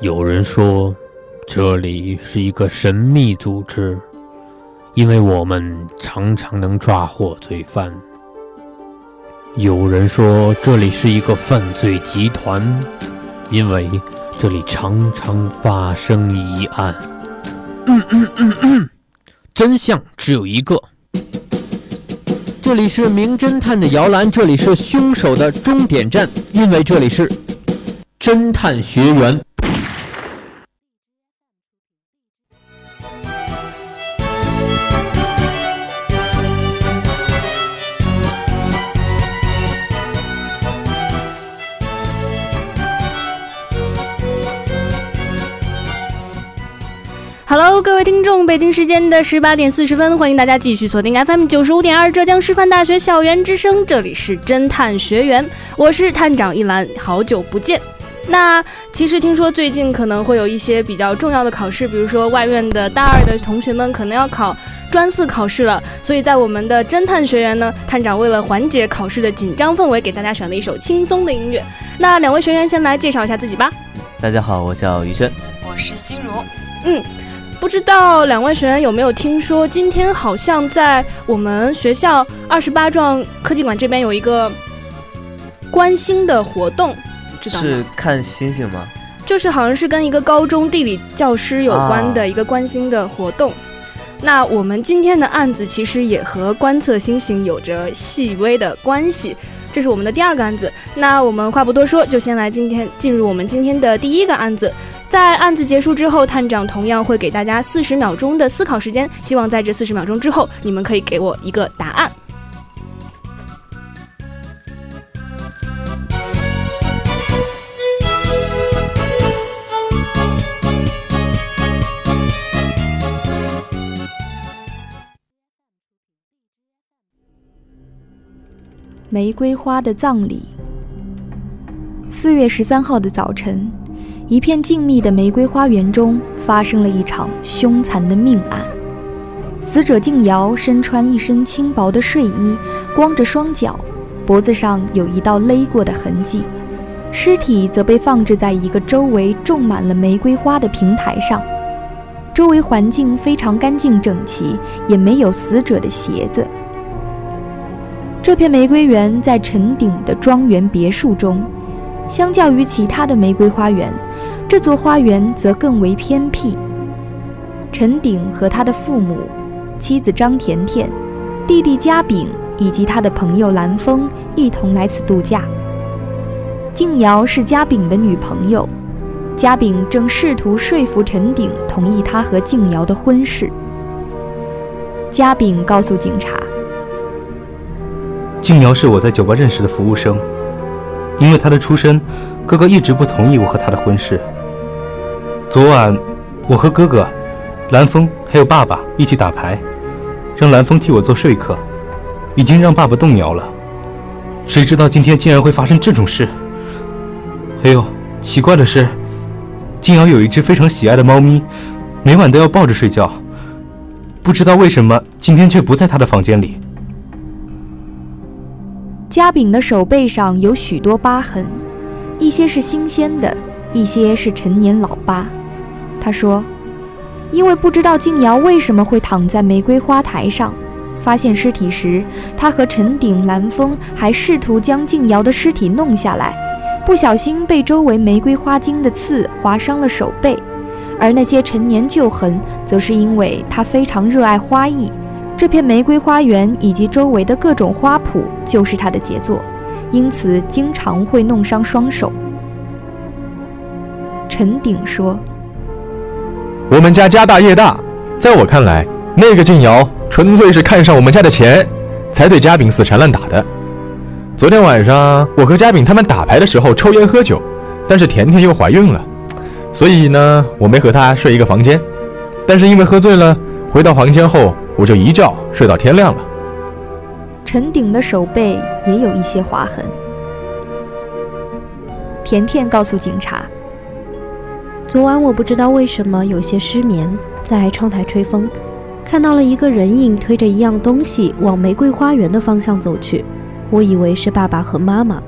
有人说，这里是一个神秘组织，因为我们常常能抓获罪犯。有人说，这里是一个犯罪集团，因为这里常常发生疑案。嗯嗯嗯嗯，真相只有一个。这里是名侦探的摇篮，这里是凶手的终点站，因为这里是侦探学园。Hello，各位听众，北京时间的十八点四十分，欢迎大家继续锁定 FM 九十五点二浙江师范大学校园之声，这里是侦探学员，我是探长一兰，好久不见。那其实听说最近可能会有一些比较重要的考试，比如说外院的大二的同学们可能要考专四考试了，所以在我们的侦探学员呢，探长为了缓解考试的紧张氛围，给大家选了一首轻松的音乐。那两位学员先来介绍一下自己吧。大家好，我叫于轩，我是心如，嗯。不知道两位学员有没有听说，今天好像在我们学校二十八幢科技馆这边有一个观星的活动，知道吗？是看星星吗？就是好像是跟一个高中地理教师有关的一个观星的活动。那我们今天的案子其实也和观测星星有着细微的关系，这是我们的第二个案子。那我们话不多说，就先来今天进入我们今天的第一个案子。在案子结束之后，探长同样会给大家四十秒钟的思考时间，希望在这四十秒钟之后，你们可以给我一个答案。玫瑰花的葬礼。四月十三号的早晨。一片静谧的玫瑰花园中发生了一场凶残的命案。死者静瑶身穿一身轻薄的睡衣，光着双脚，脖子上有一道勒过的痕迹。尸体则被放置在一个周围种满了玫瑰花的平台上，周围环境非常干净整齐，也没有死者的鞋子。这片玫瑰园在陈鼎的庄园别墅中，相较于其他的玫瑰花园。这座花园则更为偏僻。陈鼎和他的父母、妻子张甜甜、弟弟嘉炳以及他的朋友蓝峰一同来此度假。静瑶是嘉炳的女朋友，嘉炳正试图说服陈鼎同意他和静瑶的婚事。嘉炳告诉警察：“静瑶是我在酒吧认识的服务生，因为她的出身，哥哥一直不同意我和她的婚事。”昨晚，我和哥哥、蓝峰还有爸爸一起打牌，让蓝峰替我做说客，已经让爸爸动摇了。谁知道今天竟然会发生这种事？还有奇怪的是，静瑶有一只非常喜爱的猫咪，每晚都要抱着睡觉。不知道为什么今天却不在她的房间里。嘉炳的手背上有许多疤痕，一些是新鲜的，一些是陈年老疤。他说：“因为不知道静瑶为什么会躺在玫瑰花台上，发现尸体时，他和陈鼎、蓝峰还试图将静瑶的尸体弄下来，不小心被周围玫瑰花茎的刺划伤了手背。而那些陈年旧痕，则是因为他非常热爱花艺，这片玫瑰花园以及周围的各种花圃就是他的杰作，因此经常会弄伤双手。”陈鼎说。我们家家大业大，在我看来，那个静瑶纯粹是看上我们家的钱，才对嘉炳死缠烂打的。昨天晚上，我和嘉炳他们打牌的时候抽烟喝酒，但是甜甜又怀孕了，所以呢，我没和她睡一个房间。但是因为喝醉了，回到房间后，我就一觉睡到天亮了。陈鼎的手背也有一些划痕。甜甜告诉警察。昨晚我不知道为什么有些失眠，在窗台吹风，看到了一个人影推着一样东西往玫瑰花园的方向走去。我以为是爸爸和妈妈，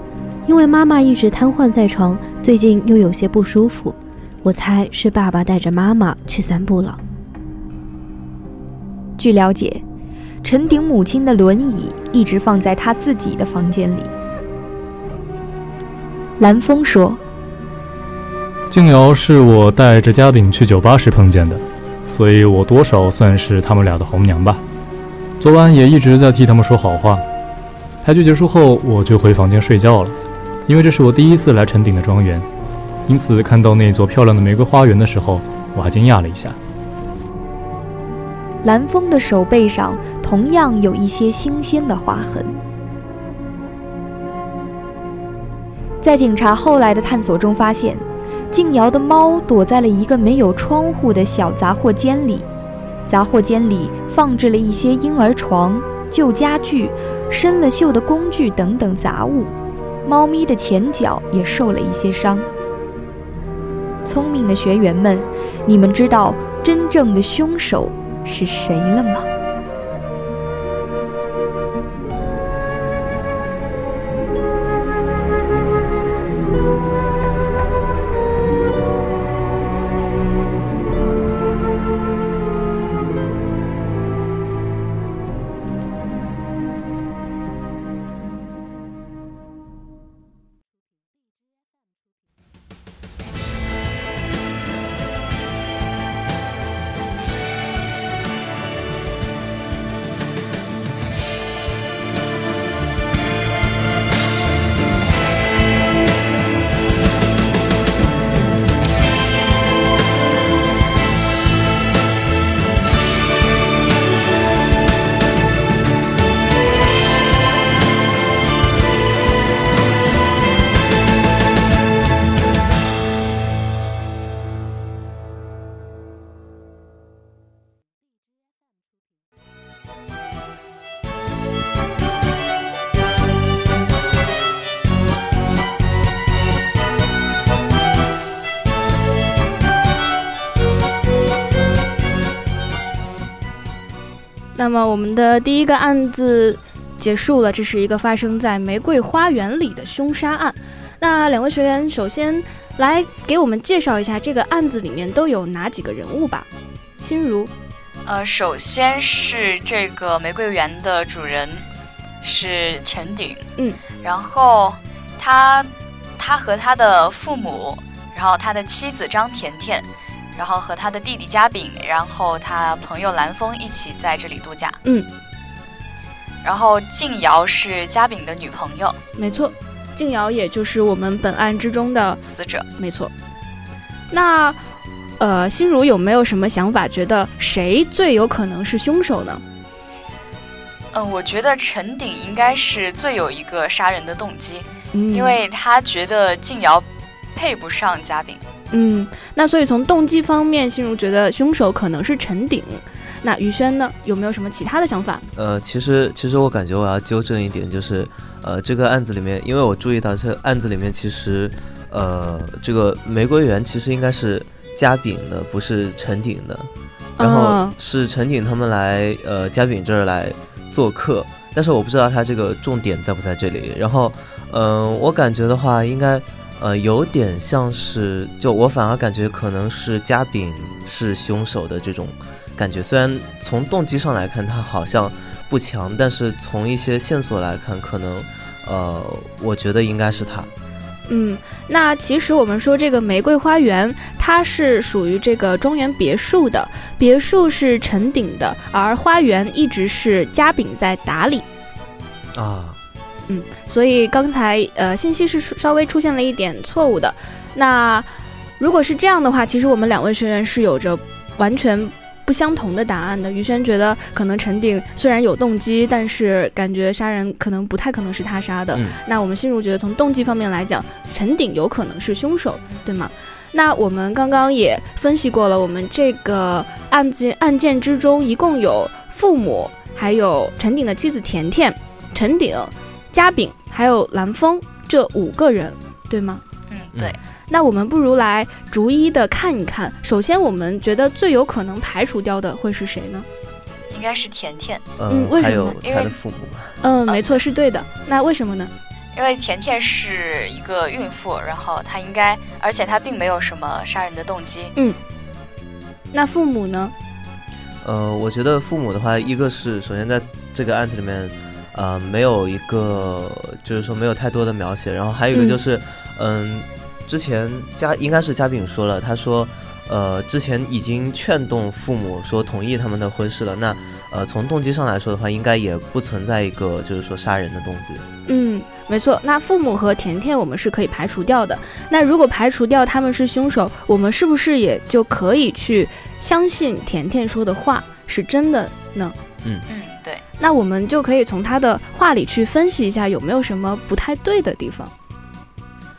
因为妈妈一直瘫痪在床，最近又有些不舒服。我猜是爸爸带着妈妈去散步了。据了解，陈鼎母亲的轮椅一直放在他自己的房间里。蓝风说：“静瑶是我带着嘉炳去酒吧时碰见的，所以我多少算是他们俩的红娘吧。昨晚也一直在替他们说好话。牌局结束后，我就回房间睡觉了，因为这是我第一次来陈鼎的庄园。”因此，看到那座漂亮的玫瑰花园的时候，我还惊讶了一下。蓝风的手背上同样有一些新鲜的划痕。在警察后来的探索中发现，静瑶的猫躲在了一个没有窗户的小杂货间里，杂货间里放置了一些婴儿床、旧家具、生了锈的工具等等杂物，猫咪的前脚也受了一些伤。聪明的学员们，你们知道真正的凶手是谁了吗？那么我们的第一个案子结束了，这是一个发生在玫瑰花园里的凶杀案。那两位学员首先来给我们介绍一下这个案子里面都有哪几个人物吧。心如，呃，首先是这个玫瑰园的主人是陈鼎，嗯，然后他他和他的父母，然后他的妻子张甜甜。然后和他的弟弟嘉炳，然后他朋友蓝峰一起在这里度假。嗯。然后静瑶是嘉炳的女朋友。没错，静瑶也就是我们本案之中的死者。没错。那，呃，心如有没有什么想法？觉得谁最有可能是凶手呢？嗯，我觉得陈鼎应该是最有一个杀人的动机，因为他觉得静瑶配不上嘉炳。嗯，那所以从动机方面，心如觉得凶手可能是陈鼎。那于轩呢，有没有什么其他的想法？呃，其实其实我感觉我要纠正一点，就是呃，这个案子里面，因为我注意到这案子里面其实，呃，这个玫瑰园其实应该是嘉炳的，不是陈鼎的。然后是陈鼎他们来呃嘉炳这儿来做客，但是我不知道他这个重点在不在这里。然后，嗯，我感觉的话应该。呃，有点像是，就我反而感觉可能是嘉炳是凶手的这种感觉。虽然从动机上来看他好像不强，但是从一些线索来看，可能，呃，我觉得应该是他。嗯，那其实我们说这个玫瑰花园，它是属于这个庄园别墅的，别墅是陈鼎的，而花园一直是嘉炳在打理。啊。嗯，所以刚才呃信息是稍微出现了一点错误的。那如果是这样的话，其实我们两位学员是有着完全不相同的答案的。于轩觉得可能陈鼎虽然有动机，但是感觉杀人可能不太可能是他杀的。那我们心如觉得从动机方面来讲，陈鼎有可能是凶手，对吗？那我们刚刚也分析过了，我们这个案件案件之中一共有父母，还有陈鼎的妻子甜甜，陈鼎。嘉炳还有蓝峰这五个人，对吗？嗯，对。那我们不如来逐一的看一看。首先，我们觉得最有可能排除掉的会是谁呢？应该是甜甜。嗯，为什么？因为他的父母。嗯，没错，是对的。那为什么呢？因为甜甜是一个孕妇，然后她应该，而且她并没有什么杀人的动机。嗯，那父母呢？呃，我觉得父母的话，一个是首先在这个案子里面，呃，没有一个就是说没有太多的描写，然后还有一个就是，嗯，之前嘉应该是嘉宾说了，他说，呃，之前已经劝动父母说同意他们的婚事了，那呃，从动机上来说的话，应该也不存在一个就是说杀人的动机。嗯，没错，那父母和甜甜我们是可以排除掉的。那如果排除掉他们是凶手，我们是不是也就可以去？相信甜甜说的话是真的呢？嗯嗯，对。那我们就可以从他的话里去分析一下有没有什么不太对的地方。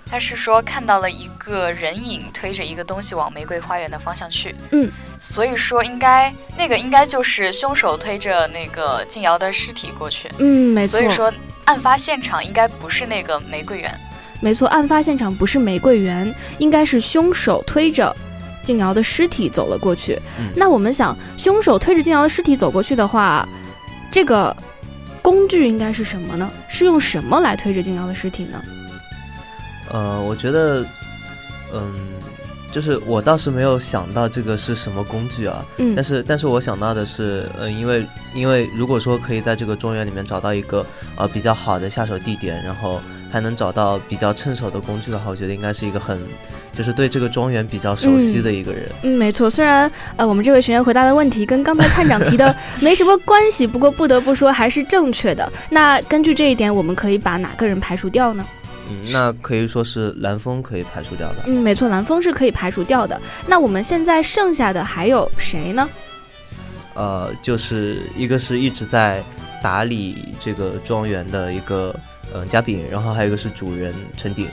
他是说看到了一个人影推着一个东西往玫瑰花园的方向去。嗯，所以说应该那个应该就是凶手推着那个静瑶的尸体过去。嗯，没错。所以说案发现场应该不是那个玫瑰园。没错，案发现场不是玫瑰园，应该是凶手推着。静瑶的尸体走了过去，那我们想，凶手推着静瑶的尸体走过去的话，这个工具应该是什么呢？是用什么来推着静瑶的尸体呢？呃，我觉得，嗯，就是我倒是没有想到这个是什么工具啊，嗯，但是但是我想到的是，嗯，因为因为如果说可以在这个庄园里面找到一个呃比较好的下手地点，然后还能找到比较趁手的工具的话，我觉得应该是一个很。就是对这个庄园比较熟悉的一个人。嗯，没错。虽然呃，我们这位学员回答的问题跟刚才探长提的 没什么关系，不过不得不说还是正确的。那根据这一点，我们可以把哪个人排除掉呢？嗯，那可以说是蓝风可以排除掉的。嗯，没错，蓝风是可以排除掉的。那我们现在剩下的还有谁呢？呃，就是一个是一直在打理这个庄园的一个嗯嘉宾，然后还有一个是主人陈鼎。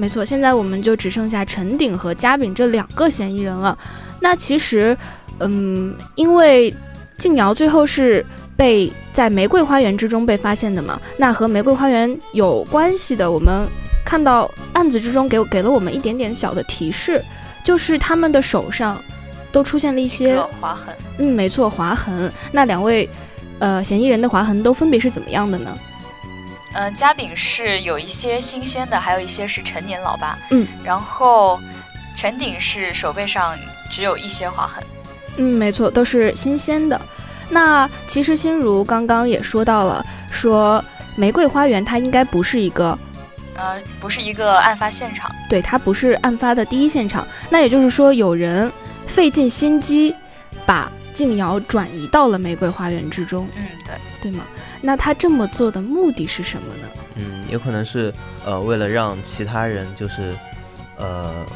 没错，现在我们就只剩下陈鼎和嘉炳这两个嫌疑人了。那其实，嗯，因为静瑶最后是被在玫瑰花园之中被发现的嘛，那和玫瑰花园有关系的，我们看到案子之中给给了我们一点点小的提示，就是他们的手上都出现了一些划痕。嗯，没错，划痕。那两位呃嫌疑人的划痕都分别是怎么样的呢？嗯，嘉饼是有一些新鲜的，还有一些是陈年老疤。嗯，然后陈鼎是手背上只有一些划痕。嗯，没错，都是新鲜的。那其实心如刚刚也说到了，说玫瑰花园它应该不是一个，呃，不是一个案发现场。对，它不是案发的第一现场。那也就是说，有人费尽心机把静瑶转移到了玫瑰花园之中。嗯，对，对吗？那他这么做的目的是什么呢？嗯，有可能是呃，为了让其他人就是，呃。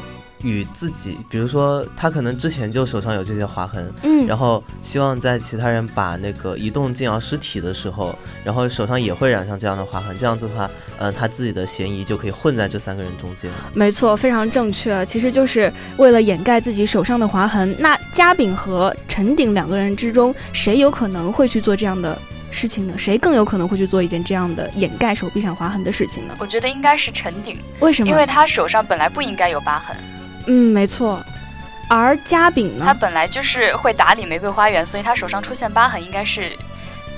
与自己，比如说他可能之前就手上有这些划痕，嗯，然后希望在其他人把那个移动静瑶尸体的时候，然后手上也会染上这样的划痕，这样子的话，呃，他自己的嫌疑就可以混在这三个人中间。没错，非常正确，其实就是为了掩盖自己手上的划痕。那嘉炳和陈鼎两个人之中，谁有可能会去做这样的事情呢？谁更有可能会去做一件这样的掩盖手臂上划痕的事情呢？我觉得应该是陈鼎，为什么？因为他手上本来不应该有疤痕。嗯，没错。而嘉炳呢？他本来就是会打理玫瑰花园，所以他手上出现疤痕，应该是，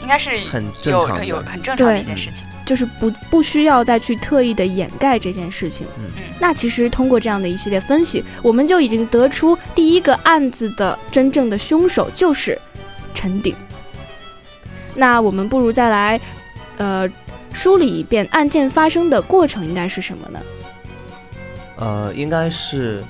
应该是很有有很正常的一件事情，就是不不需要再去特意的掩盖这件事情。嗯嗯。那其实通过这样的一系列分析，我们就已经得出第一个案子的真正的凶手就是陈鼎。那我们不如再来，呃，梳理一遍案件发生的过程应该是什么呢？呃，应该是。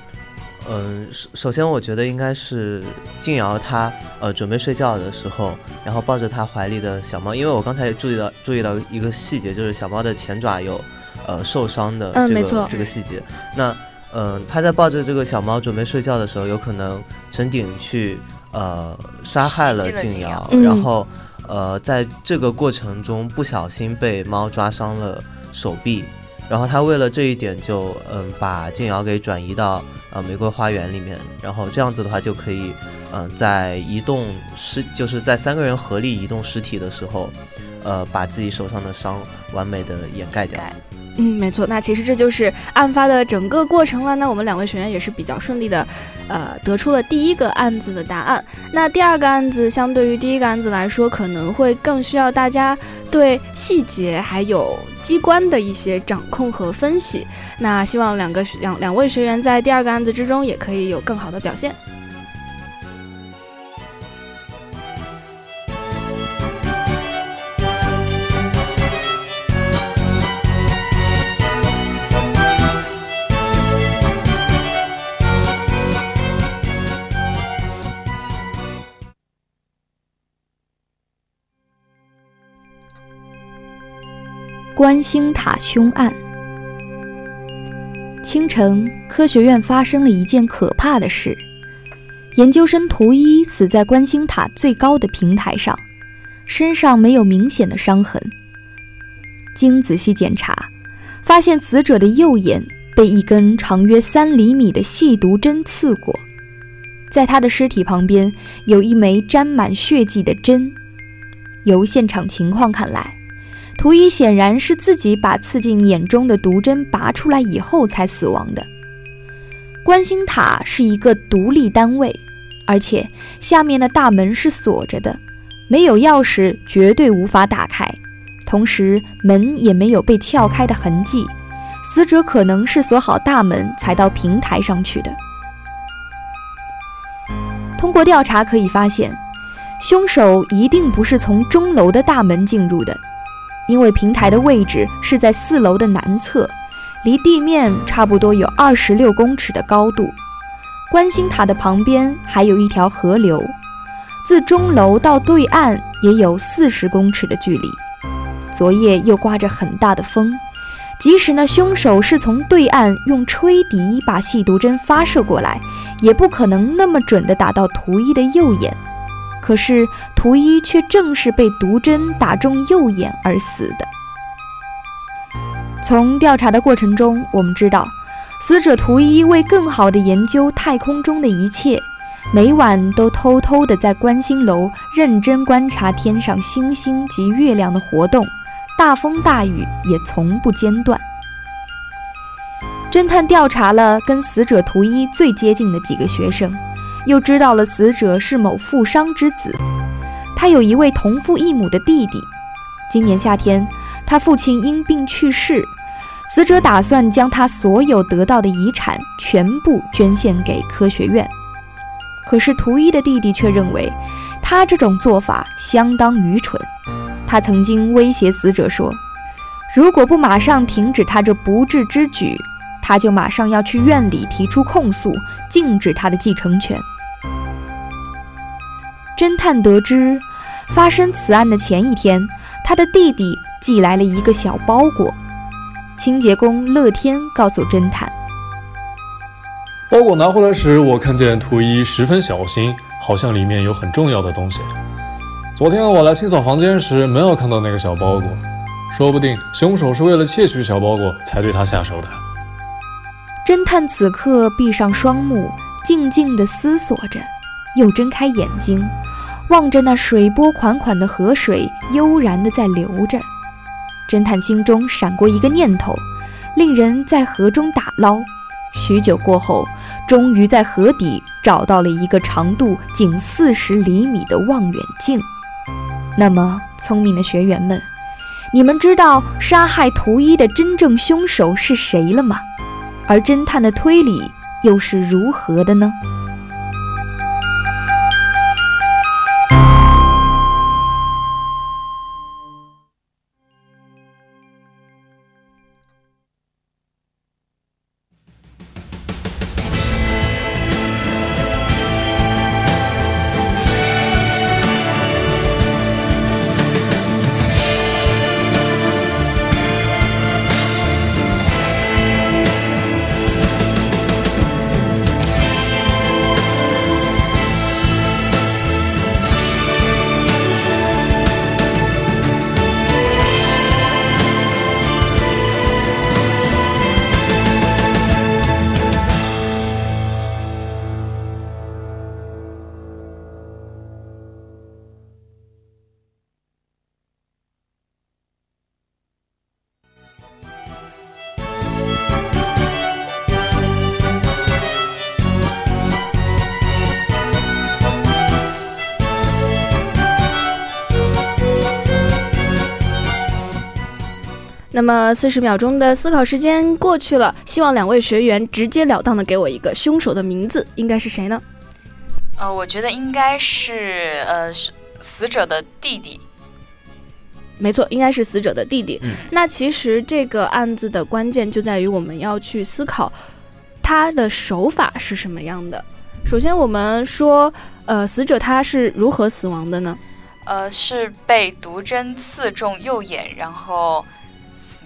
嗯，首首先我觉得应该是静瑶她呃准备睡觉的时候，然后抱着她怀里的小猫，因为我刚才注意到注意到一个细节，就是小猫的前爪有呃受伤的这个这个细节。那嗯，她在抱着这个小猫准备睡觉的时候，有可能陈鼎去呃杀害了静瑶，然后呃在这个过程中不小心被猫抓伤了手臂。然后他为了这一点，就嗯把静瑶给转移到呃玫瑰花园里面，然后这样子的话就可以，嗯在移动尸就是在三个人合力移动尸体的时候，呃把自己手上的伤完美的掩盖掉。嗯，没错。那其实这就是案发的整个过程了。那我们两位学员也是比较顺利的，呃，得出了第一个案子的答案。那第二个案子相对于第一个案子来说，可能会更需要大家对细节还有机关的一些掌控和分析。那希望两个两两位学员在第二个案子之中也可以有更好的表现。观星塔凶案。清晨，科学院发生了一件可怕的事：研究生图一死在观星塔最高的平台上，身上没有明显的伤痕。经仔细检查，发现死者的右眼被一根长约三厘米的细毒针刺过，在他的尸体旁边有一枚沾满血迹的针。由现场情况看来，图一显然是自己把刺进眼中的毒针拔出来以后才死亡的。观星塔是一个独立单位，而且下面的大门是锁着的，没有钥匙绝对无法打开。同时，门也没有被撬开的痕迹，死者可能是锁好大门才到平台上去的。通过调查可以发现，凶手一定不是从钟楼的大门进入的。因为平台的位置是在四楼的南侧，离地面差不多有二十六公尺的高度。观星塔的旁边还有一条河流，自钟楼到对岸也有四十公尺的距离。昨夜又刮着很大的风，即使那凶手是从对岸用吹笛把细毒针发射过来，也不可能那么准地打到图一的右眼。可是图一却正是被毒针打中右眼而死的。从调查的过程中，我们知道，死者图一为更好地研究太空中的一切，每晚都偷偷地在观星楼认真观察天上星星及月亮的活动，大风大雨也从不间断。侦探调查了跟死者图一最接近的几个学生。又知道了死者是某富商之子，他有一位同父异母的弟弟。今年夏天，他父亲因病去世，死者打算将他所有得到的遗产全部捐献给科学院。可是图一的弟弟却认为，他这种做法相当愚蠢。他曾经威胁死者说，如果不马上停止他这不智之举，他就马上要去院里提出控诉，禁止他的继承权。侦探得知，发生此案的前一天，他的弟弟寄来了一个小包裹。清洁工乐天告诉侦探，包裹拿回来时，我看见图一十分小心，好像里面有很重要的东西。昨天我来清扫房间时，没有看到那个小包裹，说不定凶手是为了窃取小包裹才对他下手的。侦探此刻闭上双目，静静地思索着，又睁开眼睛。望着那水波款款的河水，悠然地在流着，侦探心中闪过一个念头，令人在河中打捞。许久过后，终于在河底找到了一个长度仅四十厘米的望远镜。那么，聪明的学员们，你们知道杀害图一的真正凶手是谁了吗？而侦探的推理又是如何的呢？么四十秒钟的思考时间过去了，希望两位学员直截了当的给我一个凶手的名字，应该是谁呢？呃，我觉得应该是呃死者的弟弟。没错，应该是死者的弟弟。嗯那其实这个案子的关键就在于我们要去思考他的手法是什么样的。首先，我们说，呃，死者他是如何死亡的呢？呃，是被毒针刺中右眼，然后死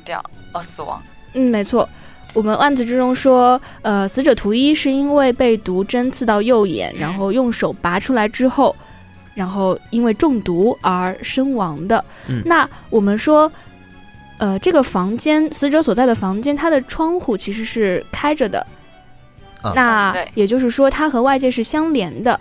掉，而，死亡。嗯，没错。我们案子之中说，呃，死者图一是因为被毒针刺到右眼，然后用手拔出来之后，然后因为中毒而身亡的。嗯那我们说，呃，这个房间死者所在的房间，它的窗户其实是开着的，啊那也就是说，它和外界是相连的。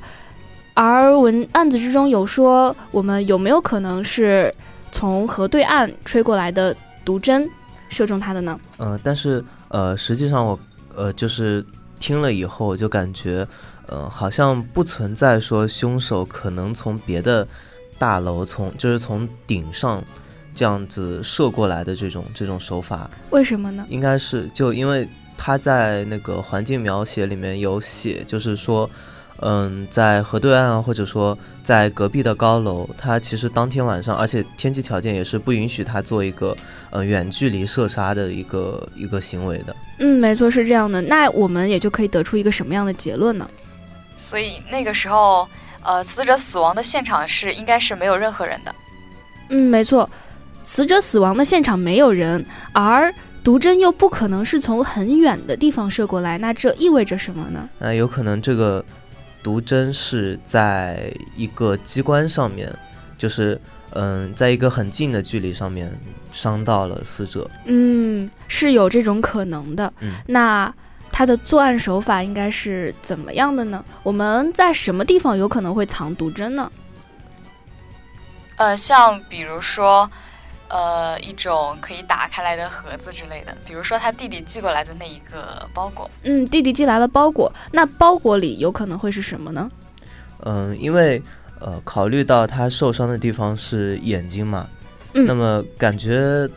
而文案子之中有说，我们有没有可能是从河对岸吹过来的毒针射中他的呢？呃，但是呃，实际上我呃就是听了以后，我就感觉呃好像不存在说凶手可能从别的大楼从就是从顶上这样子射过来的这种这种手法，为什么呢？应该是就因为他在那个环境描写里面有写，就是说。嗯，在河对岸啊，或者说在隔壁的高楼，他其实当天晚上，而且天气条件也是不允许他做一个呃远距离射杀的一个一个行为的。嗯，没错，是这样的。那我们也就可以得出一个什么样的结论呢？所以那个时候，呃，死者死亡的现场是应该是没有任何人的。嗯，没错，死者死亡的现场没有人，而毒针又不可能是从很远的地方射过来，那这意味着什么呢？那有可能这个毒针是在一个机关上面，就是嗯，在一个很近的距离上面伤到了死者。嗯，是有这种可能的。嗯那他的作案手法应该是怎么样的呢？我们在什么地方有可能会藏毒针呢？呃，像比如说，呃，一种可以打开来的盒子之类的，比如说他弟弟寄过来的那一个包裹。嗯，弟弟寄来了包裹，那包裹里有可能会是什么呢？嗯，因为呃，考虑到他受伤的地方是眼睛嘛，嗯那么感觉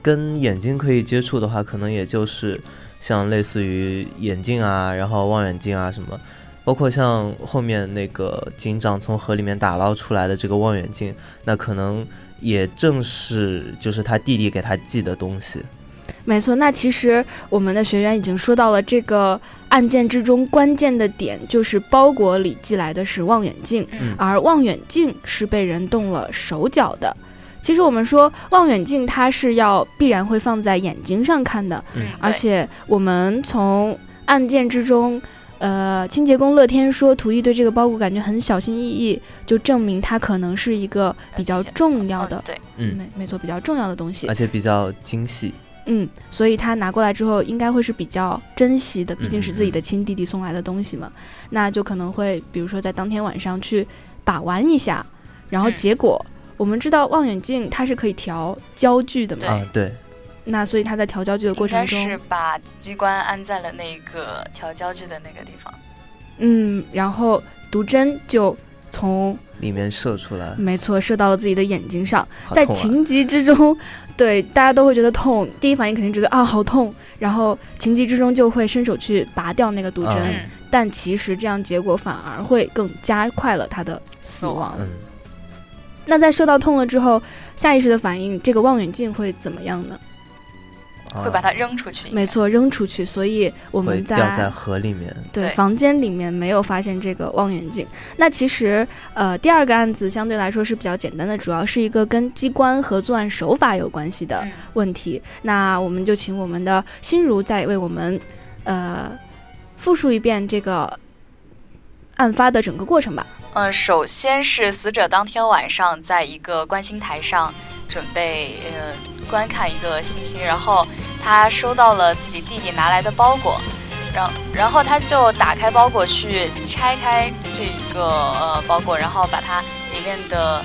跟眼睛可以接触的话，可能也就是像类似于眼镜啊，然后望远镜啊什么，包括像后面那个警长从河里面打捞出来的这个望远镜，那可能也正是就是他弟弟给他寄的东西。没错，那其实我们的学员已经说到了这个案件之中关键的点，就是包裹里寄来的是望远镜，嗯而望远镜是被人动了手脚的。其实我们说望远镜它是要必然会放在眼睛上看的，嗯，而且我们从案件之中，呃，清洁工乐天说图一对这个包裹感觉很小心翼翼，就证明它可能是一个比较重要的嗯，对，嗯没没错，比较重要的东西而。且比较精细。嗯，所以他拿过来之后，应该会是比较珍惜的，毕竟是自己嗯的亲弟弟送来的东西嘛，那就可能会，比如说在当天晚上去把玩一下，然后嗯结果、我们知道望远镜它是可以调焦距的嘛，啊，对，那所以他在调焦距的过应该程中，是把机关安在了那个调焦距的那个地方。嗯，然后毒针就从里面射出来，没错射到了自己的眼睛上，啊。在情急之中，对大家都会觉得痛，第一反应肯定觉得啊好痛，然后情急之中就会伸手去拔掉那个毒针，但其实这样结果反而会更加快了他的死亡死亡。嗯，那在射到痛了之后，下意识的反应，这个望远镜会怎么样呢？会把它扔出去。没，错，扔出去。所以我会们掉在河里面。对对房间里面没有发现这个望远镜。那其实呃，第二个案子相对来说是比较简单的，主要是一个跟机关和作案手法有关系的嗯问题。那我们就请我们的心如再为我们呃复述一遍这个案发的整个过程吧。嗯，首先是死者当天晚上在一个观星台上准备呃观看一个星星，然后他收到了自己弟弟拿来的包裹，然然后他就打开包裹去拆开这个呃包裹，然后把它里面的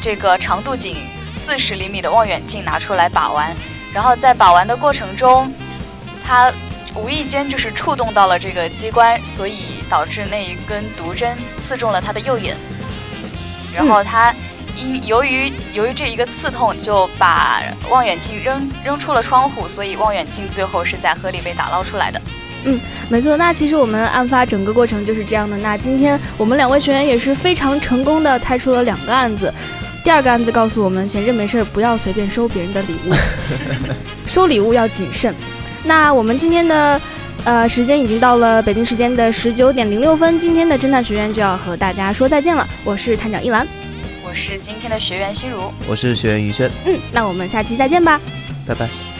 这个长度仅四十厘米的望远镜拿出来把玩，然后在把玩的过程中，他无意间就是触动到了这个机关，所以导致那一根毒针刺中了他的右眼。然后他因由于由于这一个刺痛，就把望远镜扔扔出了窗户，所以望远镜最后是在河里被打捞出来的。嗯，没错。那其实我们案发整个过程就是这样的。那今天我们两位学员也是非常成功的猜出了两个案子。第二个案子告诉我们，闲着没事不要随便收别人的礼物，收礼物要谨慎。那我们今天的呃时间已经到了北京时间的十九点零六分，今天的侦探学院就要和大家说再见了。我是探长一兰，我是今天的学员心如，我是学员于轩。嗯，那我们下期再见吧，拜拜。